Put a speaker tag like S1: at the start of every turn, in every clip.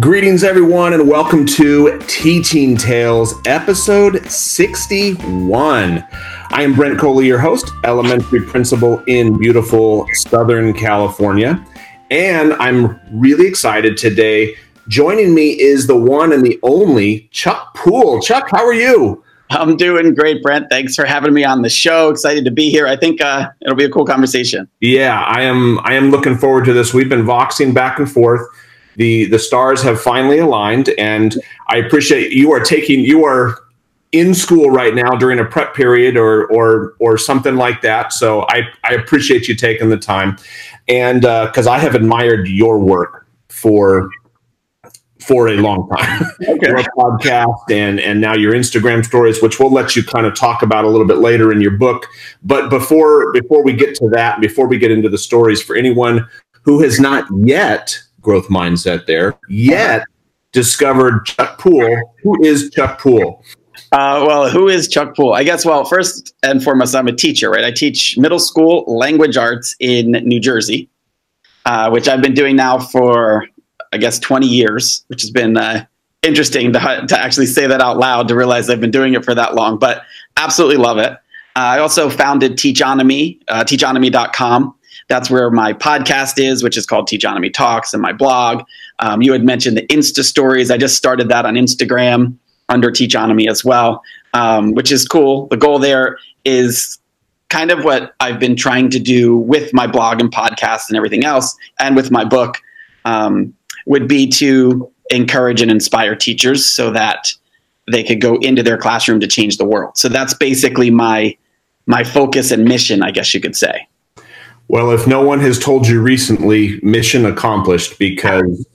S1: Greetings, everyone, and welcome to Teaching Tales, episode 61. I am Brent Coley, your host, elementary principal in beautiful Southern California. And I'm really excited today. Joining me is the one and the only Chuck Poole. Chuck, how are you?
S2: I'm doing great, Brent. Thanks for having me on the show. Excited to be here. I think uh, it'll be a cool conversation.
S1: Yeah, I am. I am looking forward to this. We've been voxing back and forth the the stars have finally aligned and i appreciate you are taking you are in school right now during a prep period or or or something like that. So i i appreciate you taking the time. And because uh, i have admired your work for for a long time. Okay. your podcast and and now your instagram stories which we'll let you kind of talk about a little bit later in your book. But before before we get to that before we get into the stories for anyone who has not yet growth mindset there, yet discovered Chuck Poole. Who is Chuck Poole?
S2: Uh, well, who is Chuck Poole? I guess, well, first and foremost, I'm a teacher, right? I teach middle school language arts in New Jersey, uh, which I've been doing now for, I guess, 20 years, which has been uh, interesting to, to actually say that out loud to realize I've been doing it for that long, but absolutely love it. Uh, I also founded Teachonomy, uh, teachonomy.com, that's where my podcast is, which is called Teachonomy Talks, and my blog. Um, you had mentioned the Insta stories. I just started that on Instagram under Teachonomy as well, um, which is cool. The goal there is kind of what I've been trying to do with my blog and podcast and everything else, and with my book, um, would be to encourage and inspire teachers so that they could go into their classroom to change the world. So that's basically my my focus and mission, I guess you could say.
S1: Well, if no one has told you recently, mission accomplished because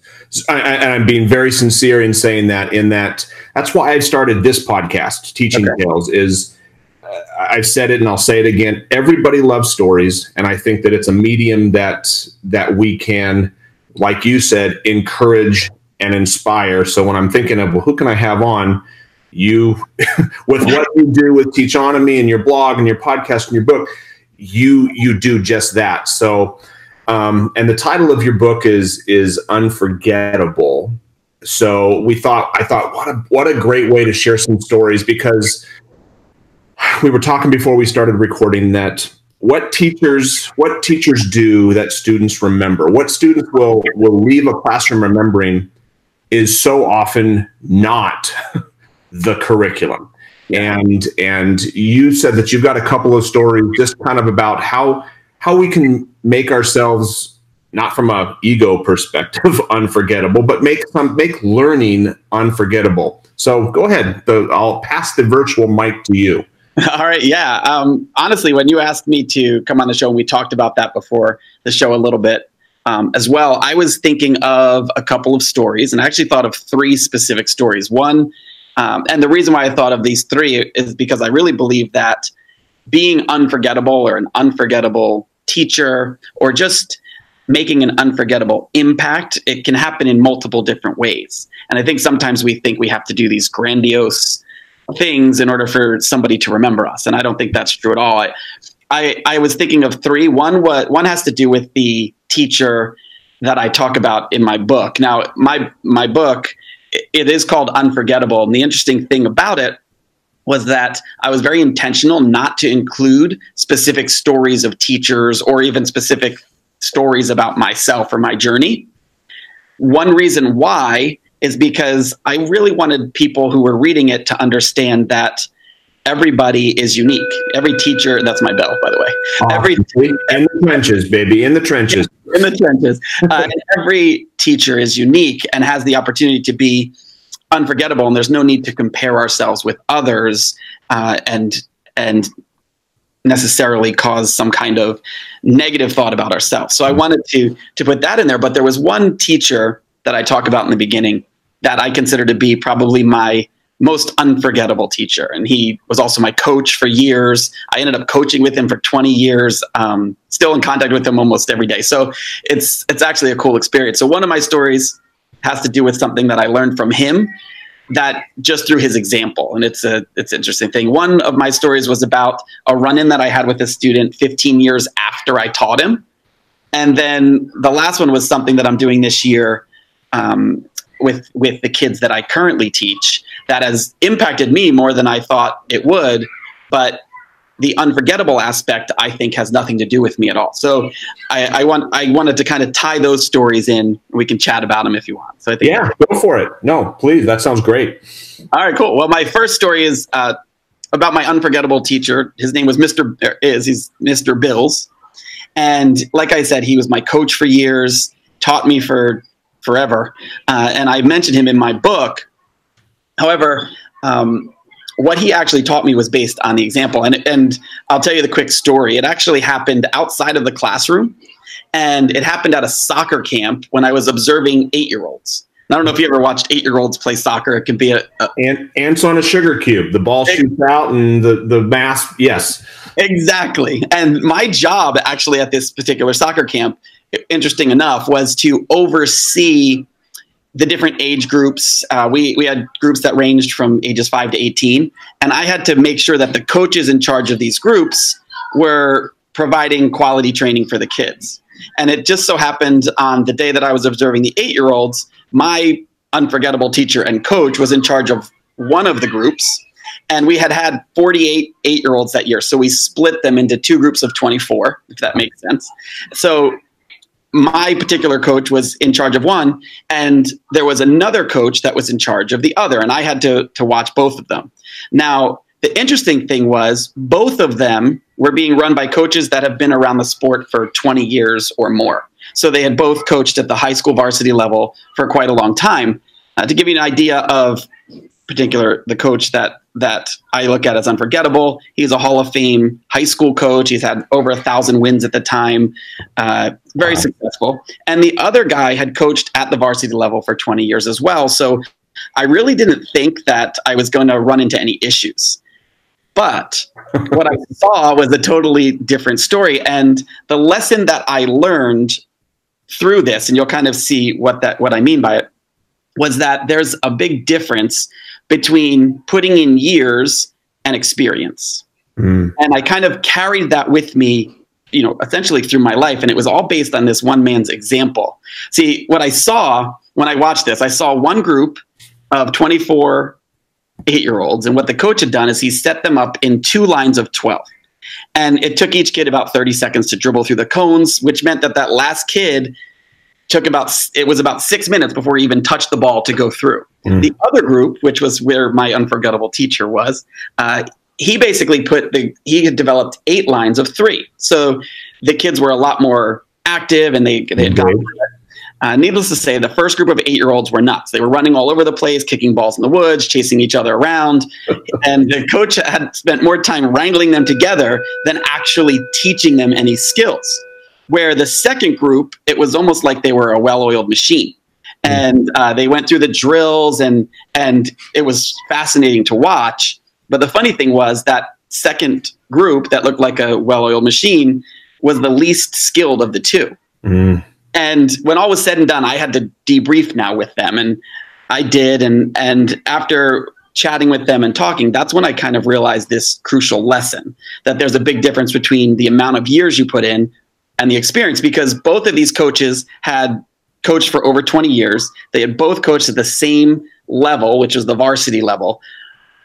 S1: I, am being very sincere in saying that, in that that's why I started this podcast, Teaching okay. Tales, is uh, I've said it and I'll say it again. Everybody loves stories. And I think that it's a medium that, that we can, like you said, encourage and inspire. So when I'm thinking of, well, who can I have on? You, with what you do with Teachonomy and your blog and your podcast and your book, you you do just that. So, um, and the title of your book is is unforgettable. So we thought I thought what a what a great way to share some stories because we were talking before we started recording that what teachers what teachers do that students remember what students will will leave a classroom remembering is so often not the curriculum and and you said that you've got a couple of stories just kind of about how how we can make ourselves not from a ego perspective unforgettable but make some make learning unforgettable. So go ahead. The, i'll pass the virtual mic to you.
S2: All right. Yeah. Um, honestly when you asked me to come on the show and we talked about that before the show a little bit um, as well i was thinking of a couple of stories and i actually thought of three specific stories. One um, and the reason why I thought of these three is because I really believe that being unforgettable or an unforgettable teacher or just making an unforgettable impact, it can happen in multiple different ways. And I think sometimes we think we have to do these grandiose things in order for somebody to remember us. And I don't think that's true at all. I, I, I was thinking of three. One, what, one has to do with the teacher that I talk about in my book. Now, my, my book it is called Unforgettable. And the interesting thing about it was that I was very intentional not to include specific stories of teachers or even specific stories about myself or my journey. One reason why is because I really wanted people who were reading it to understand that everybody is unique. Every teacher, that's my bell, by the way.
S1: Awesome. Every in the trenches, baby, in the trenches.
S2: in the trenches. Uh, every teacher is unique and has the opportunity to be unforgettable, and there's no need to compare ourselves with others uh, and and necessarily cause some kind of negative thought about ourselves. So I wanted to to put that in there. But there was one teacher that I talk about in the beginning that I consider to be probably my most unforgettable teacher. And he was also my coach for years. I ended up coaching with him for 20 years, um, still in contact with him almost every day. So it's, it's actually a cool experience. So one of my stories has to do with something that I learned from him that just through his example. And it's a, it's an interesting thing. One of my stories was about a run-in that I had with a student 15 years after I taught him. And then the last one was something that I'm doing this year um, with with the kids that I currently teach that has impacted me more than I thought it would. But the unforgettable aspect, I think, has nothing to do with me at all. So I, I want I wanted to kind of tie those stories in. We can chat about them if you want. So I think
S1: yeah, go for it. No, please, that sounds great.
S2: All right, cool. Well, my first story is uh, about my unforgettable teacher. His name was Mr. Er, is he's Mr. Bills, and like I said, he was my coach for years, taught me for forever, uh, and I mentioned him in my book. However, um, what he actually taught me was based on the example. And, and I'll tell you the quick story. It actually happened outside of the classroom, and it happened at a soccer camp when I was observing eight year olds. I don't know if you ever watched eight year olds play soccer. It can be a, a
S1: Ant, ants on a sugar cube. The ball shoots out, and the the mass. Yes,
S2: exactly. And my job actually at this particular soccer camp, interesting enough, was to oversee the different age groups. Uh, we we had groups that ranged from ages five to eighteen, and I had to make sure that the coaches in charge of these groups were providing quality training for the kids. And it just so happened on the day that I was observing the eight year olds, my unforgettable teacher and coach was in charge of one of the groups. And we had had 48 eight year olds that year. So we split them into two groups of 24, if that makes sense. So my particular coach was in charge of one and there was another coach that was in charge of the other and i had to to watch both of them. Now the interesting thing was both of them were being run by coaches that have been around the sport for 20 years or more. So they had both coached at the high school varsity level for quite a long time. Uh, to give you an idea of particular the coach that that I look at as unforgettable. He's a Hall of Fame high school coach. He's had over a thousand wins at the time, uh, very wow. successful. And the other guy had coached at the varsity level for 20 years as well. So I really didn't think that I was going to run into any issues. But what I saw was a totally different story. And the lesson that I learned through this, and you'll kind of see what that what I mean by it, was that there's a big difference between putting in years and experience. Mm. And I kind of carried that with me, you know, essentially through my life. And it was all based on this one man's example. See, what I saw when I watched this, I saw one group of 24 eight year olds. And what the coach had done is he set them up in two lines of 12. And it took each kid about 30 seconds to dribble through the cones, which meant that that last kid took about it was about six minutes before he even touched the ball to go through. Mm. The other group, which was where my unforgettable teacher was, uh, he basically put the he had developed eight lines of three. So the kids were a lot more active and they they had gotten uh, needless to say, the first group of eight year olds were nuts. They were running all over the place, kicking balls in the woods, chasing each other around. and the coach had spent more time wrangling them together than actually teaching them any skills. Where the second group, it was almost like they were a well-oiled machine, and uh, they went through the drills, and and it was fascinating to watch. But the funny thing was that second group that looked like a well-oiled machine was the least skilled of the two. Mm. And when all was said and done, I had to debrief now with them, and I did. And and after chatting with them and talking, that's when I kind of realized this crucial lesson that there's a big difference between the amount of years you put in and the experience because both of these coaches had coached for over 20 years. They had both coached at the same level, which was the varsity level.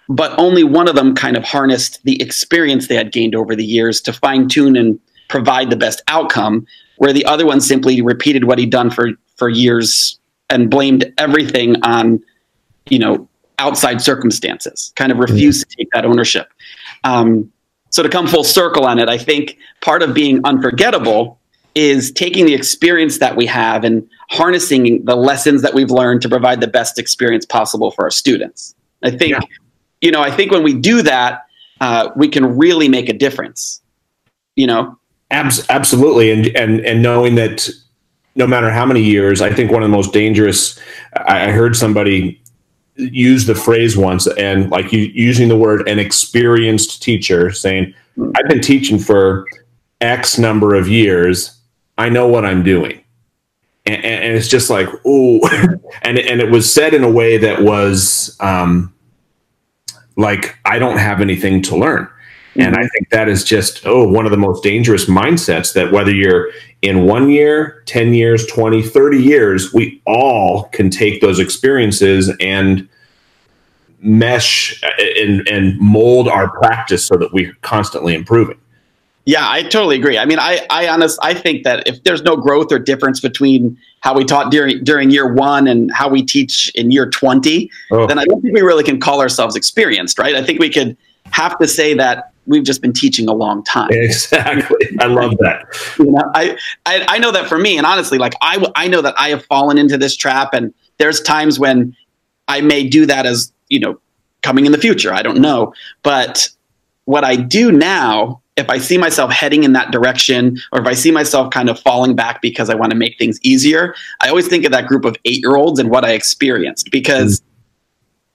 S2: But only one of them kind of harnessed the experience they had gained over the years to fine tune and provide the best outcome, where the other one simply repeated what he'd done for, for years and blamed everything on, you know, outside circumstances, kind of refused mm-hmm. to take that ownership. Um, so to come full circle on it, I think part of being unforgettable is taking the experience that we have and harnessing the lessons that we've learned to provide the best experience possible for our students. I think, yeah. you know, I think when we do that, uh, we can really make a difference. You know,
S1: Abs- absolutely, and and and knowing that no matter how many years, I think one of the most dangerous. I, I heard somebody used the phrase once and like you using the word an experienced teacher saying i've been teaching for x number of years. I know what i'm doing. And, and it's just like oh and, and it was said in a way that was um, like i don't have anything to learn. And I think that is just, oh, one of the most dangerous mindsets that whether you're in one year, 10 years, 20, 30 years, we all can take those experiences and mesh uh, and, and mold our practice so that we're constantly improving.
S2: Yeah, I totally agree. I mean, I, I honest, I think that if there's no growth or difference between how we taught during during year one and how we teach in year 20, oh. then I don't think we really can call ourselves experienced, right? I think we could have to say that we've just been teaching a long time.
S1: Exactly. I love that.
S2: you know, I, I, I know that for me, and honestly, like I, I know that I have fallen into this trap, and there's times when I may do that as you know, coming in the future. I don't know, but what I do now if I see myself heading in that direction, or if I see myself kind of falling back because I want to make things easier, I always think of that group of eight year olds and what I experienced because mm.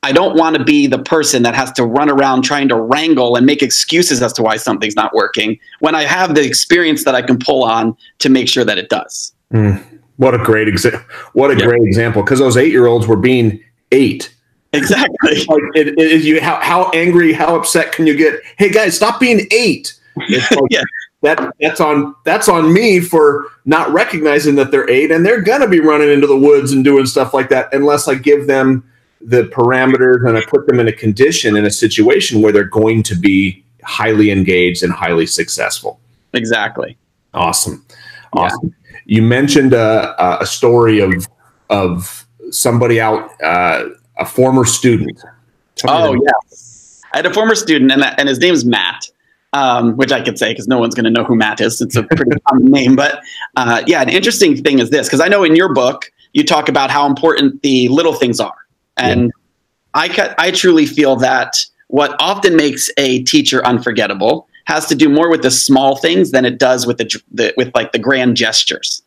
S2: I don't want to be the person that has to run around trying to wrangle and make excuses as to why something's not working when I have the experience that I can pull on to make sure that it does.
S1: Mm. What a great example! What a yeah. great example! Because those eight year olds were being eight
S2: Exactly.
S1: like it, it, you, how, how angry, how upset can you get? Hey guys, stop being eight. Like, yeah. That that's on that's on me for not recognizing that they're eight and they're gonna be running into the woods and doing stuff like that unless I give them the parameters and I put them in a condition in a situation where they're going to be highly engaged and highly successful.
S2: Exactly.
S1: Awesome. Awesome. Yeah. You mentioned a, a story of of somebody out, uh, a former student.
S2: oh yeah, I had a former student, and and his name's Matt um, which I could say because no one's going to know who Matt is. It's a pretty common name. But uh, yeah, an interesting thing is this because I know in your book you talk about how important the little things are. And yeah. I, I truly feel that what often makes a teacher unforgettable has to do more with the small things than it does with the, the with like the grand gestures.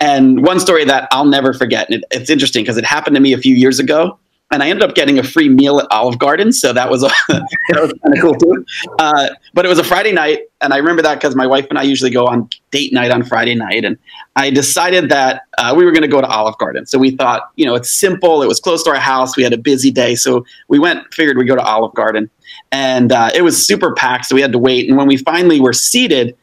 S2: And one story that I'll never forget, and it, it's interesting because it happened to me a few years ago and I ended up getting a free meal at Olive Garden, so that was, was kind of cool too. Uh, but it was a Friday night, and I remember that because my wife and I usually go on date night on Friday night, and I decided that uh, we were going to go to Olive Garden. So we thought, you know, it's simple. It was close to our house. We had a busy day, so we went. Figured we'd go to Olive Garden, and uh, it was super packed, so we had to wait. And when we finally were seated,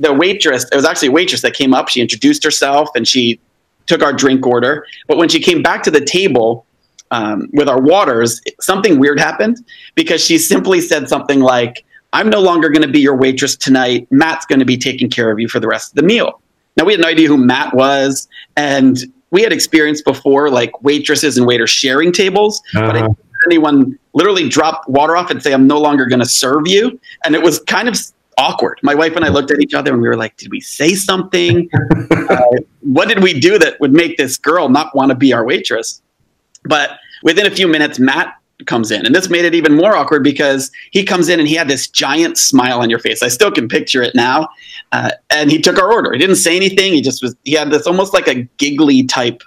S2: the waitress, it was actually a waitress that came up. She introduced herself, and she took our drink order. But when she came back to the table um, with our waters, something weird happened because she simply said something like, I'm no longer going to be your waitress tonight. Matt's going to be taking care of you for the rest of the meal. Now, we had no idea who Matt was. And we had experienced before like waitresses and waiters sharing tables, uh-huh. but anyone literally drop water off and say, I'm no longer going to serve you. And it was kind of awkward. My wife and I looked at each other and we were like, did we say something? uh, what did we do that would make this girl not want to be our waitress? But within a few minutes, Matt comes in. And this made it even more awkward because he comes in and he had this giant smile on your face. I still can picture it now. Uh, and he took our order. He didn't say anything. He just was, he had this almost like a giggly type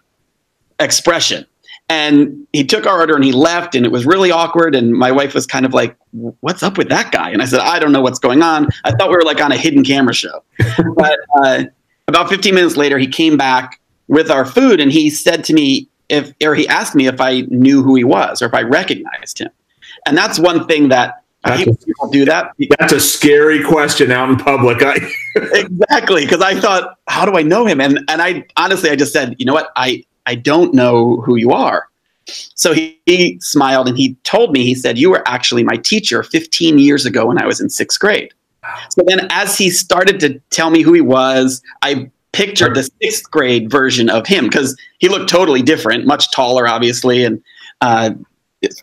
S2: expression. And he took our order and he left, and it was really awkward. And my wife was kind of like, What's up with that guy? And I said, I don't know what's going on. I thought we were like on a hidden camera show. but uh, about 15 minutes later, he came back with our food and he said to me, if or he asked me if I knew who he was or if I recognized him. And that's one thing that I hate people do that.
S1: That's a scary question out in public.
S2: I exactly because I thought, how do I know him? And and I honestly, I just said, you know what, I I don't know who you are. So he, he smiled and he told me, he said, you were actually my teacher 15 years ago when I was in sixth grade. So then, as he started to tell me who he was, I pictured the sixth grade version of him because he looked totally different, much taller, obviously, and uh,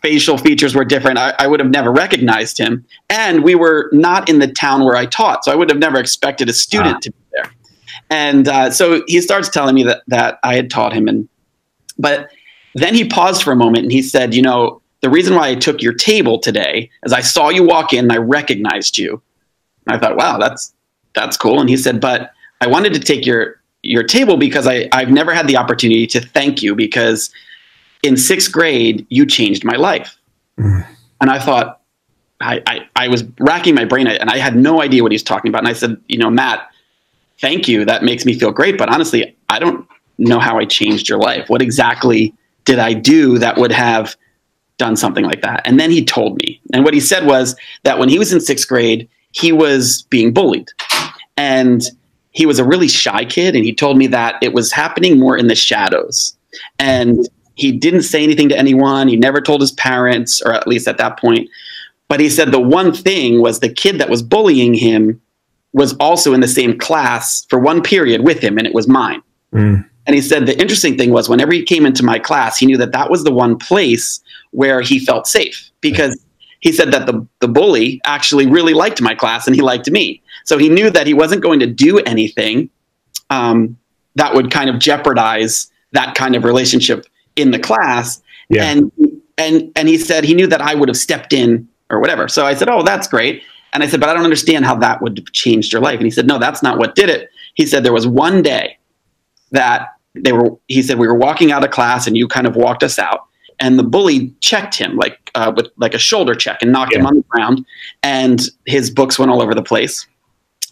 S2: facial features were different. I, I, would have never recognized him. And we were not in the town where I taught, so I would have never expected a student ah. to be there. And uh, so he starts telling me that that I had taught him, and but then he paused for a moment and he said, "You know, the reason why I took your table today is I saw you walk in and I recognized you." And I thought, "Wow, that's that's cool." And he said, "But." I wanted to take your your table because I, I've never had the opportunity to thank you because in sixth grade you changed my life. Mm. And I thought I, I, I was racking my brain and I had no idea what he was talking about. And I said, you know, Matt, thank you. That makes me feel great. But honestly, I don't know how I changed your life. What exactly did I do that would have done something like that? And then he told me. And what he said was that when he was in sixth grade, he was being bullied. And he was a really shy kid. And he told me that it was happening more in the shadows. And he didn't say anything to anyone. He never told his parents, or at least at that point. But he said the one thing was the kid that was bullying him was also in the same class for one period with him, and it was mine. Mm. And he said the interesting thing was whenever he came into my class, he knew that that was the one place where he felt safe because he said that the, the bully actually really liked my class and he liked me. So he knew that he wasn't going to do anything um, that would kind of jeopardize that kind of relationship in the class. Yeah. And and and he said he knew that I would have stepped in or whatever. So I said, "Oh, that's great." And I said, "But I don't understand how that would have changed your life." And he said, "No, that's not what did it." He said there was one day that they were he said we were walking out of class and you kind of walked us out and the bully checked him like uh, with like a shoulder check and knocked yeah. him on the ground and his books went all over the place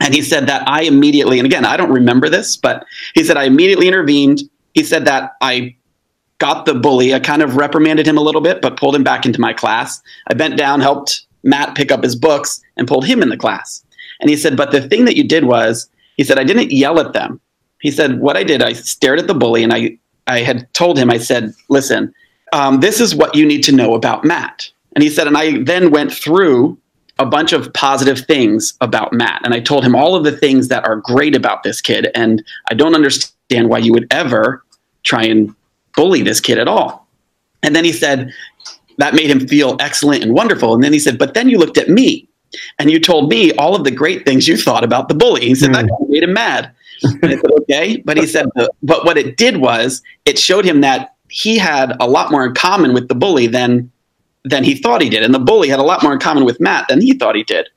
S2: and he said that i immediately and again i don't remember this but he said i immediately intervened. He said that i got the bully. I kind of reprimanded him a little bit but pulled him back into my class. I bent down helped matt pick up his books and pulled him in the class. And he said but the thing that you did was he said i didn't yell at them. He said what i did i stared at the bully and i i had told him i said listen um, this is what you need to know about Matt. And he said, and I then went through a bunch of positive things about Matt. And I told him all of the things that are great about this kid. And I don't understand why you would ever try and bully this kid at all. And then he said, that made him feel excellent and wonderful. And then he said, but then you looked at me and you told me all of the great things you thought about the bully. He said, mm. that made him mad. And I said, okay. But he said, but what it did was it showed him that he had a lot more in common with the bully than than he thought he did, and the bully had a lot more in common with Matt than he thought he did.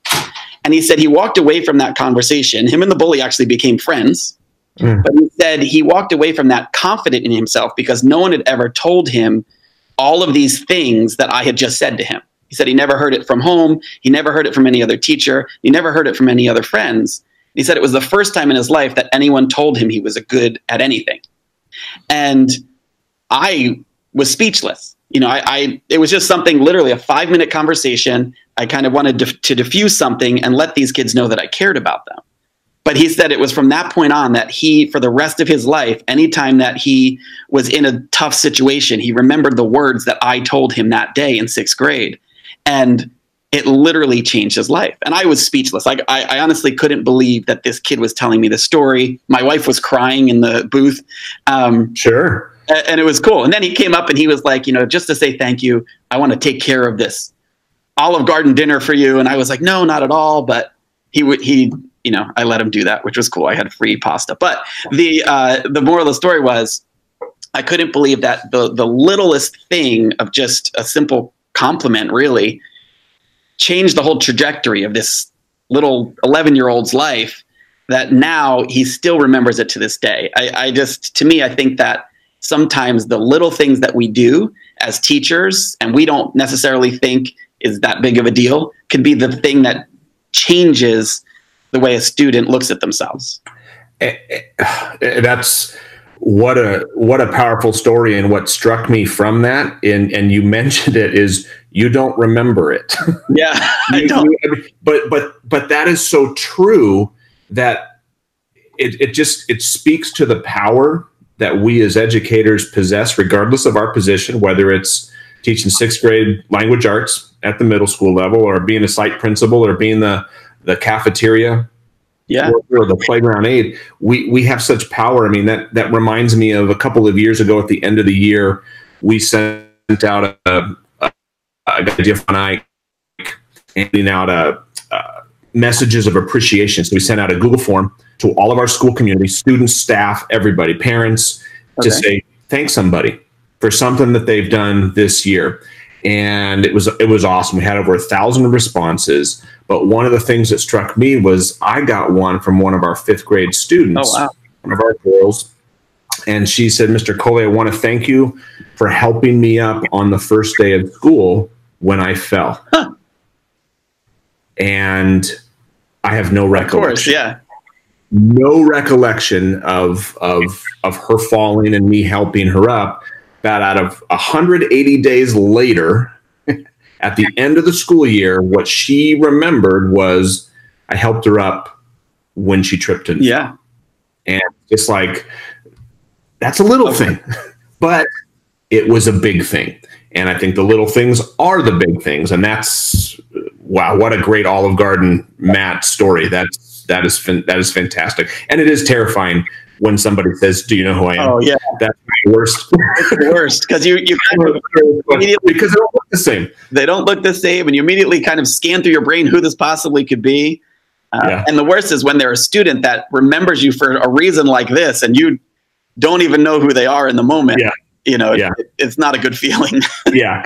S2: And he said he walked away from that conversation. Him and the bully actually became friends. Mm. But he said he walked away from that confident in himself because no one had ever told him all of these things that I had just said to him. He said he never heard it from home. He never heard it from any other teacher. He never heard it from any other friends. He said it was the first time in his life that anyone told him he was a good at anything. And I was speechless. You know, I, I, it was just something literally a five minute conversation. I kind of wanted to, to diffuse something and let these kids know that I cared about them. But he said it was from that point on that he, for the rest of his life, anytime that he was in a tough situation, he remembered the words that I told him that day in sixth grade. And it literally changed his life. And I was speechless. I, I, I, honestly couldn't believe that this kid was telling me the story. My wife was crying in the booth.
S1: Um, sure
S2: and it was cool. And then he came up and he was like, you know, just to say thank you, I want to take care of this Olive Garden dinner for you. And I was like, no, not at all. But he would he, you know, I let him do that, which was cool. I had free pasta. But the uh, the moral of the story was, I couldn't believe that the the littlest thing of just a simple compliment really changed the whole trajectory of this little 11 year old's life that now he still remembers it to this day. I, I just, to me, I think that sometimes the little things that we do as teachers and we don't necessarily think is that big of a deal could be the thing that changes the way a student looks at themselves.
S1: Eh, eh, that's what a what a powerful story and what struck me from that and and you mentioned it is you don't remember it
S2: yeah
S1: I don't. but but but that is so true that it, it just it speaks to the power that we as educators possess, regardless of our position, whether it's teaching sixth grade language arts at the middle school level, or being a site principal, or being the the cafeteria
S2: yeah.
S1: or the playground aide. We we have such power. I mean that that reminds me of a couple of years ago at the end of the year, we sent out a, a, a Jeff and I handing out a, a messages of appreciation. So we sent out a Google form to all of our school community, students, staff, everybody, parents, okay. to say thank somebody for something that they've done this year. And it was it was awesome. We had over a thousand responses. But one of the things that struck me was I got one from one of our fifth grade students,
S2: oh, wow.
S1: one of our girls. And she said, Mr. Coley, I want to thank you for helping me up on the first day of school when I fell. Huh. And I have no recollection. Of course,
S2: yeah
S1: no recollection of of of her falling and me helping her up. That out of 180 days later, at the end of the school year, what she remembered was I helped her up when she tripped and
S2: Yeah.
S1: and it's like that's a little thing, but it was a big thing. And I think the little things are the big things, and that's wow, what a great Olive Garden Matt story. That's that is fan- that is fantastic, and it is terrifying when somebody says, "Do you know who I am?"
S2: Oh yeah,
S1: That's my worst
S2: worst because you you kind of immediately
S1: because they don't look the same.
S2: they don't look the same, and you immediately kind of scan through your brain who this possibly could be. Uh,
S1: Yeah.
S2: And the worst is when they're a student that remembers you for a reason like this, and you don't even know who they are in the moment.
S1: Yeah.
S2: You know,
S1: Yeah.
S2: it, it's not a good feeling.
S1: yeah,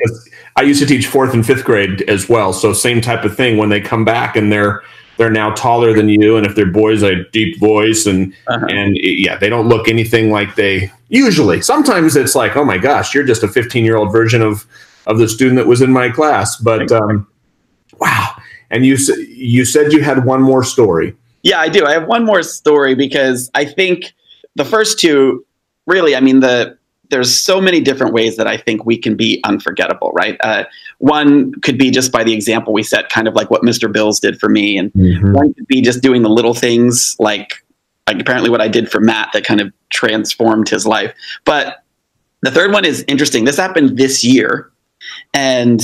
S1: I used to teach fourth and fifth grade as well. So same type of thing when they come back and they're they're now taller than you, and if they're boys, a deep voice, and
S2: Uh-huh.
S1: and yeah, they don't look anything like they usually. Sometimes it's like, oh my gosh, you're just a 15 year old version of of the student that was in my class. But um, wow, and you you said you had one more story.
S2: Yeah, I do. I have one more story because I think the first two really, I mean, the there's so many different ways that I think we can be unforgettable, right? Uh, one could be just by the example we set, kind of like what Mr. Bills did for me, and one could be just doing the little things like like apparently what I did for Matt that kind of transformed his life. But the third one is interesting. This happened this year, and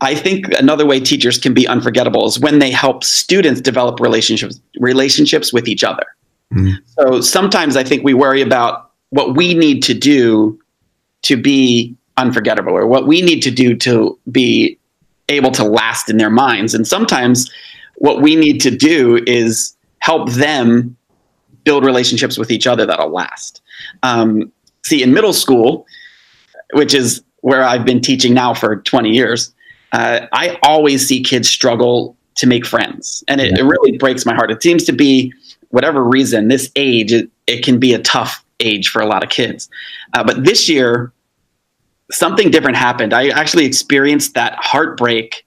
S2: I think another way teachers can be unforgettable is when they help students develop relationships relationships with each other.
S1: Mhm.
S2: So sometimes I think we worry about what we need to do to be unforgettable or what we need to do to be able to last in their minds. And sometimes what we need to do is help them build relationships with each other that'll last. Um, see, in middle school, which is where I've been teaching now for 20 years, uh, I always see kids struggle to make friends. And it, it really breaks my heart. It seems to be, whatever reason, this age, it, it can be a tough age for a lot of kids. Uh, but this year, something different happened. I actually experienced that heartbreak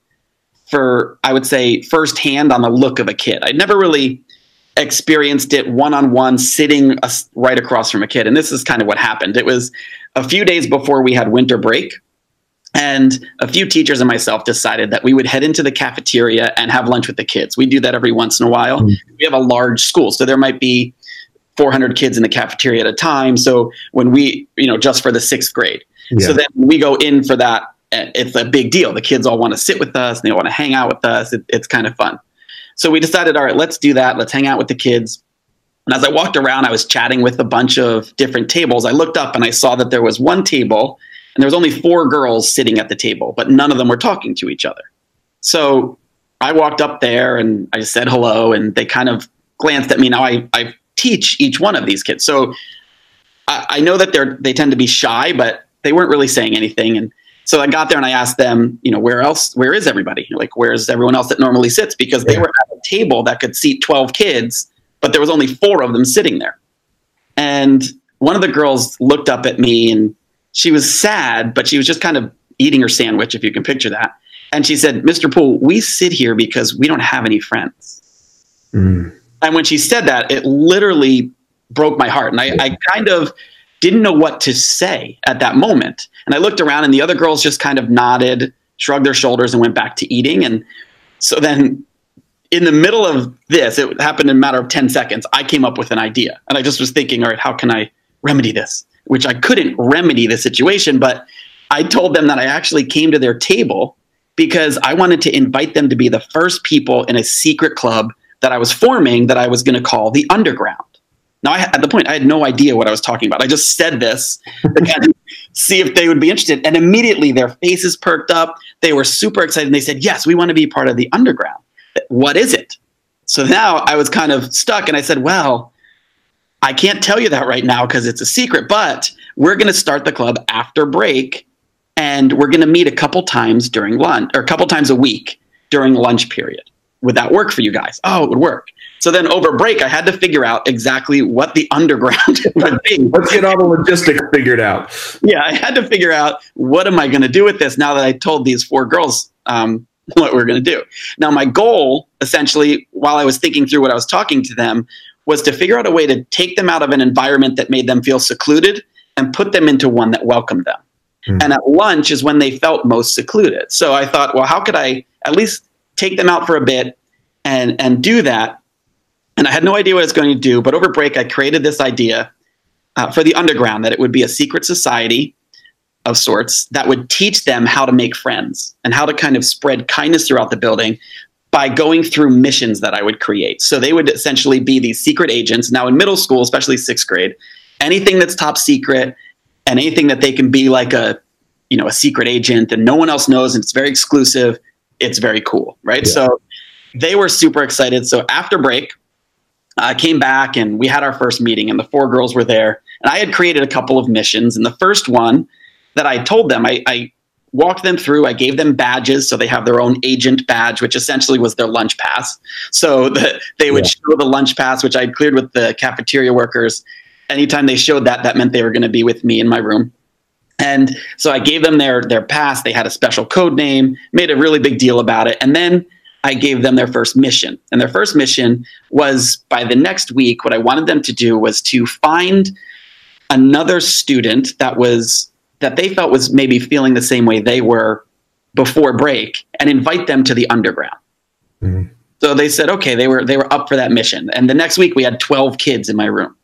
S2: for, I would say, firsthand on the look of a kid. I'd never really experienced it one on one, sitting right across from a kid. And this is kind of what happened. It was a few days before we had winter break. And a few teachers and myself decided that we would head into the cafeteria and have lunch with the kids. We do that every once in a while.
S1: Mm.
S2: We have a large school, so there might be 400 kids in the cafeteria at a time. So when we, you know, just for the sixth grade. So then we go in for that, it's a big deal. The kids all want to sit with us and they want to hang out with us. It, it's kind of fun. So we decided, all right, let's do that. Let's hang out with the kids. And as I walked around, I was chatting with a bunch of different tables. I looked up and I saw that there was one table and there was only four girls sitting at the table, but none of them were talking to each other. So I walked up there and I said hello, and they kind of glanced at me. Now I, I teach each one of these kids, so I, I know that they're they tend to be shy, but they weren't really saying anything. And so I got there and I asked them, you know, where else? Where is everybody? Like, where's everyone else that normally sits? Because they
S1: Yeah.
S2: were at a table that could seat twelve kids, but there was only four of them sitting there. And one of the girls looked up at me and she was sad, but she was just kind of eating her sandwich, if you can picture that. And she said, Mr. Poole, we sit here because we don't have any friends.
S1: Mm.
S2: And when she said that, it literally broke my heart. And I, I kind of didn't know what to say at that moment. And I looked around, and the other girls just kind of nodded, shrugged their shoulders, and went back to eating. And so then, in the middle of this, it happened in a matter of 10 seconds. I came up with an idea. And I just was thinking, all right, how can I remedy this? Which I couldn't remedy the situation, but I told them that I actually came to their table because I wanted to invite them to be the first people in a secret club that I was forming that I was going to call the Underground. Now, I, at the point, I had no idea what I was talking about. I just said this to kind of see if they would be interested. And immediately their faces perked up. They were super excited. And they said, Yes, we want to be part of the Underground. What is it? So now I was kind of stuck. And I said, Well, I can't tell you that right now because it's a secret, but we're going to start the club after break. And we're going to meet a couple times during lunch or a couple times a week during lunch period. Would that work for you guys? Oh, it would work. So then over break, I had to figure out exactly what the underground would be.
S1: Let's get all the logistics figured out.
S2: Yeah, I had to figure out what am I going to do with this now that I told these four girls um, what we are going to do. Now, my goal, essentially, while I was thinking through what I was talking to them, was to figure out a way to take them out of an environment that made them feel secluded and put them into one that welcomed them.
S1: Hmm.
S2: And at lunch is when they felt most secluded. So I thought, well, how could I at least take them out for a bit, and and do that. And I had no idea what it's going to do, but over break I created this idea uh, for the underground that it would be a secret society of sorts that would teach them how to make friends and how to kind of spread kindness throughout the building by going through missions that I would create. So they would essentially be these secret agents. Now in middle school, especially sixth grade, anything that's top secret and anything that they can be like a you know a secret agent and no one else knows and it's very exclusive it's very cool right? Yeah. so they were super excited. So after break I came back and we had our first meeting and the four girls were there. And i had created a couple of missions. And the first one that i told them i, I walked them through i gave them badges. So they have their own agent badge which essentially was their lunch pass. So that they would yeah. show the lunch pass which i cleared with the cafeteria workers. Anytime they showed that, that meant they were going to be with me in my room. And so I gave them their their pass. They had a special code name, made a really big deal about it, and then I gave them their first mission. And their first mission was by the next week. What I wanted them to do was to find another student that was that they felt was maybe feeling the same way they were before break, and invite them to the underground. Mm-hmm. So they said, okay, they were they were up for that mission. And the next week we had twelve kids in my room.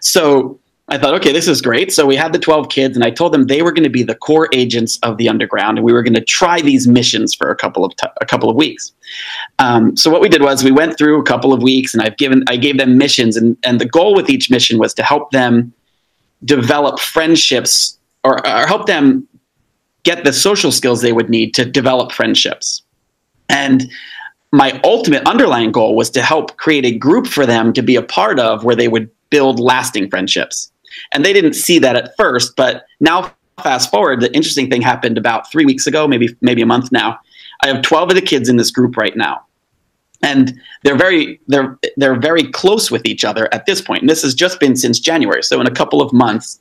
S2: So I thought, okay, this is great. So we had the 12 kids, and I told them they were going to be the core agents of the underground, and we were going to try these missions for a couple of t- a couple of weeks. Um, so what we did was we went through a couple of weeks, and I've given I gave them missions, and and the goal with each mission was to help them develop friendships or, or help them get the social skills they would need to develop friendships. And my ultimate underlying goal was to help create a group for them to be a part of where they would build lasting friendships. And they didn't see that at first, but now fast forward, the interesting thing happened about three weeks ago, maybe maybe a month now. I have 12 of the kids in this group right now. And they're very they're they're very close with each other at this point. And this has just been since January. So in a couple of months,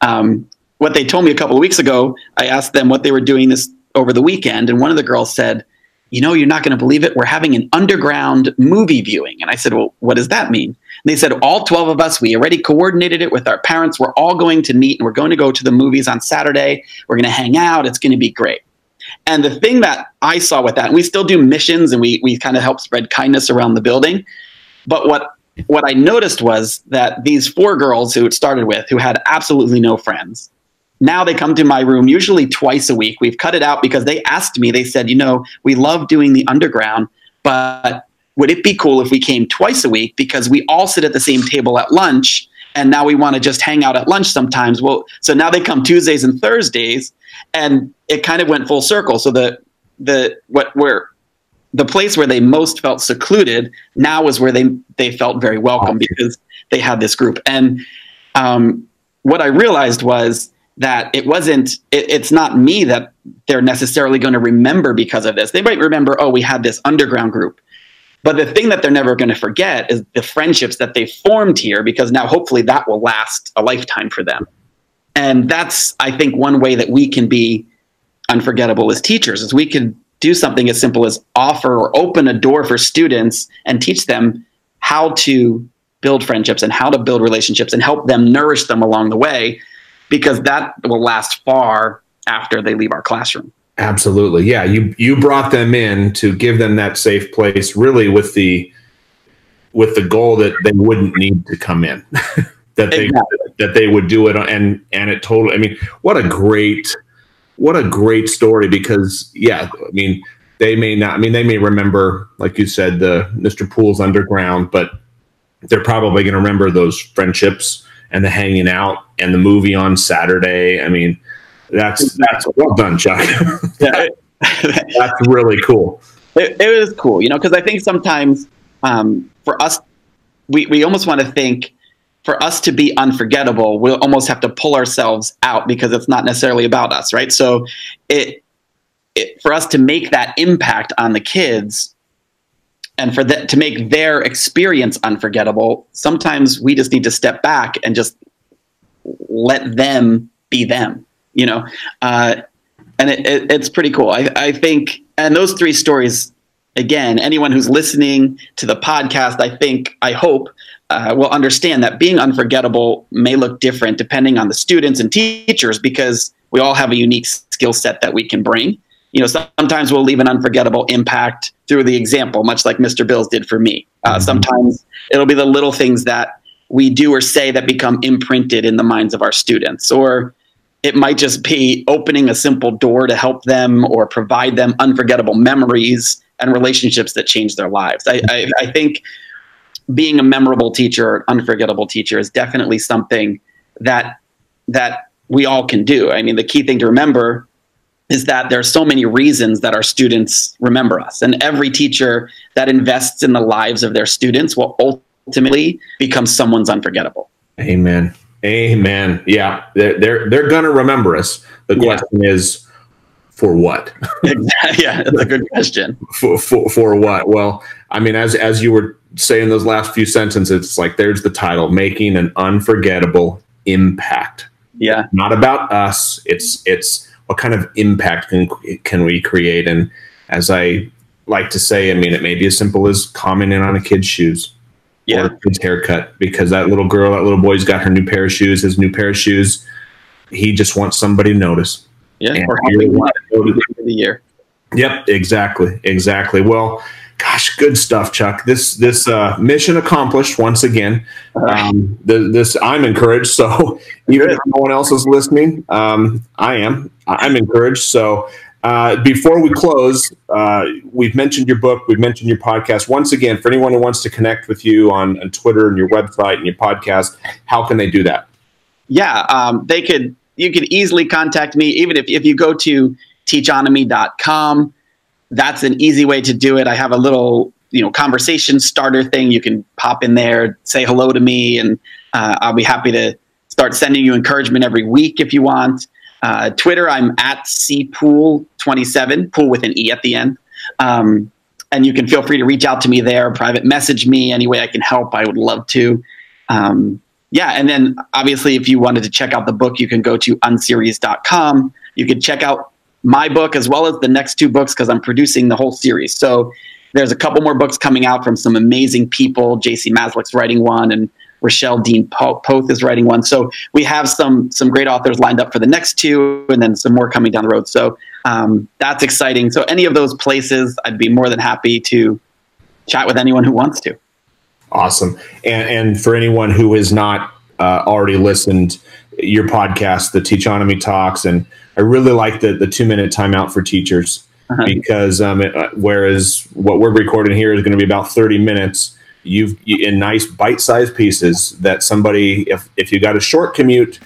S2: um, what they told me a couple of weeks ago, I asked them what they were doing this over the weekend, and one of the girls said, you know, you're not going to believe it. We're having an underground movie viewing. And I said, well, what does that mean? They said, all 12 of us, we already coordinated it with our parents. We're all going to meet and we're going to go to the movies on Saturday. We're going to hang out. It's going to be great. And the thing that I saw with that, and we still do missions and we, we kind of help spread kindness around the building. But what, what I noticed was that these four girls who it started with, who had absolutely no friends, now they come to my room usually twice a week. We've cut it out because they asked me, they said, you know, we love doing the underground, but would it be cool if we came twice a week because we all sit at the same table at lunch and now we want to just hang out at lunch sometimes. Well, so now they come Tuesdays and Thursdays and it kind of went full circle. So the the what where the place where they most felt secluded now was where they they felt very welcome because they had this group. And um, what I realized was that it wasn't it, it's not me that they're necessarily going to remember because of this they might remember oh we had this underground group but the thing that they're never going to forget is the friendships that they formed here because now hopefully that will last a lifetime for them and that's i think one way that we can be unforgettable as teachers is we can do something as simple as offer or open a door for students and teach them how to build friendships and how to build relationships and help them nourish them along the way because that will last far after they leave our classroom.
S1: Absolutely. Yeah, you you brought them in to give them that safe place really with the with the goal that they wouldn't need to come in. that they exactly. that they would do it and and it totally I mean, what a great what a great story because yeah, I mean, they may not I mean they may remember like you said the Mr. Poole's underground, but they're probably going to remember those friendships and the hanging out and the movie on Saturday. I mean, that's that's well done, Chuck. yeah, that's really cool.
S2: It, it was cool, you know, because I think sometimes um, for us, we we almost want to think for us to be unforgettable, we'll almost have to pull ourselves out because it's not necessarily about us, right? So it, it for us to make that impact on the kids and for that to make their experience unforgettable sometimes we just need to step back and just let them be them you know uh, and it, it, it's pretty cool I, I think and those three stories again anyone who's listening to the podcast i think i hope uh, will understand that being unforgettable may look different depending on the students and teachers because we all have a unique skill set that we can bring you know, sometimes we'll leave an unforgettable impact through the example, much like Mr. Bills did for me. Uh, mm-hmm. Sometimes it'll be the little things that we do or say that become imprinted in the minds of our students, or it might just be opening a simple door to help them or provide them unforgettable memories and relationships that change their lives. I, I, I think being a memorable teacher, unforgettable teacher, is definitely something that that we all can do. I mean, the key thing to remember is that there are so many reasons that our students remember us, and every teacher that invests in the lives of their students will ultimately become someone's unforgettable.
S1: Amen. Amen. Yeah, they're they're, they're gonna remember us. The question yeah. is, for what?
S2: yeah, that's a good question.
S1: for, for for what? Well, I mean, as as you were saying those last few sentences, it's like there's the title: making an unforgettable impact.
S2: Yeah,
S1: not about us. It's it's what kind of impact can can we create? And as I like to say, I mean, it may be as simple as commenting on a kid's shoes
S2: yeah.
S1: or his haircut because that little girl, that little boy's got her new pair of shoes, his new pair of shoes. He just wants somebody to notice.
S2: Yeah, and or the year.
S1: Yep, exactly, exactly. Well, gosh, good stuff, Chuck. This this uh, mission accomplished once again. Um, the, this I'm encouraged. So even if no one else is listening, um, I am. I'm encouraged. So uh, before we close, uh, we've mentioned your book, we've mentioned your podcast. Once again, for anyone who wants to connect with you on, on Twitter and your website and your podcast, how can they do that?
S2: Yeah, um, they could. You could easily contact me, even if, if you go to teachonomy.com. That's an easy way to do it. I have a little you know conversation starter thing. You can pop in there, say hello to me, and uh, I'll be happy to start sending you encouragement every week if you want. Uh, Twitter, I'm at cpool27, pool with an E at the end. Um, and you can feel free to reach out to me there, private message me any way I can help. I would love to. Um, yeah, and then obviously, if you wanted to check out the book, you can go to unseries.com. You can check out my book as well as the next two books because I'm producing the whole series. So there's a couple more books coming out from some amazing people. JC Maslick's writing one, and Rachelle Dene Poth is writing one. So we have some some great authors lined up for the next two, and then some more coming down the road. So um, that's exciting. So any of those places, I'd be more than happy to chat with anyone who wants to.
S1: Awesome. And and for anyone who has not uh, already listened, your podcast, the Teachonomy Talks, and I really like the the two minute timeout for teachers. Uh-huh. Because um, it, uh, whereas what we're recording here is going to be about 30 minutes, you've you, in nice bite-sized pieces that somebody if if you got a short commute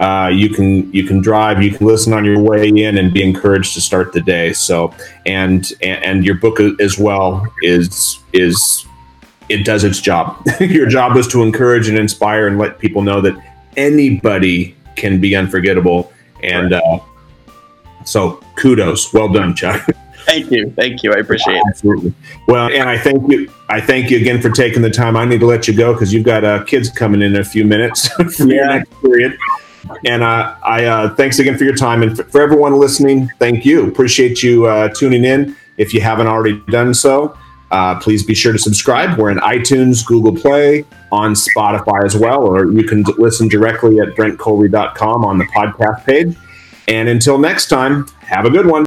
S1: uh, you can you can drive you can listen on your way in and be encouraged to start the day. So and and, and your book as well is is it does its job. Your job is to encourage and inspire and let people know that anybody can be unforgettable. And uh, so kudos. Well done chuck
S2: Thank you. Thank you. I appreciate it.
S1: Absolutely. Well, and I thank you. I thank you again for taking the time. I need to let you go because you've got uh, kids coming in, in a few minutes for yeah. your next period. And uh, I uh, thanks again for your time and for, for everyone listening. Thank you. Appreciate you uh, tuning in. If you haven't already done so, uh, please be sure to subscribe. We're in iTunes, Google Play, on Spotify as well, or you can listen directly at brentcolby.com on the podcast page. And until next time, have a good one.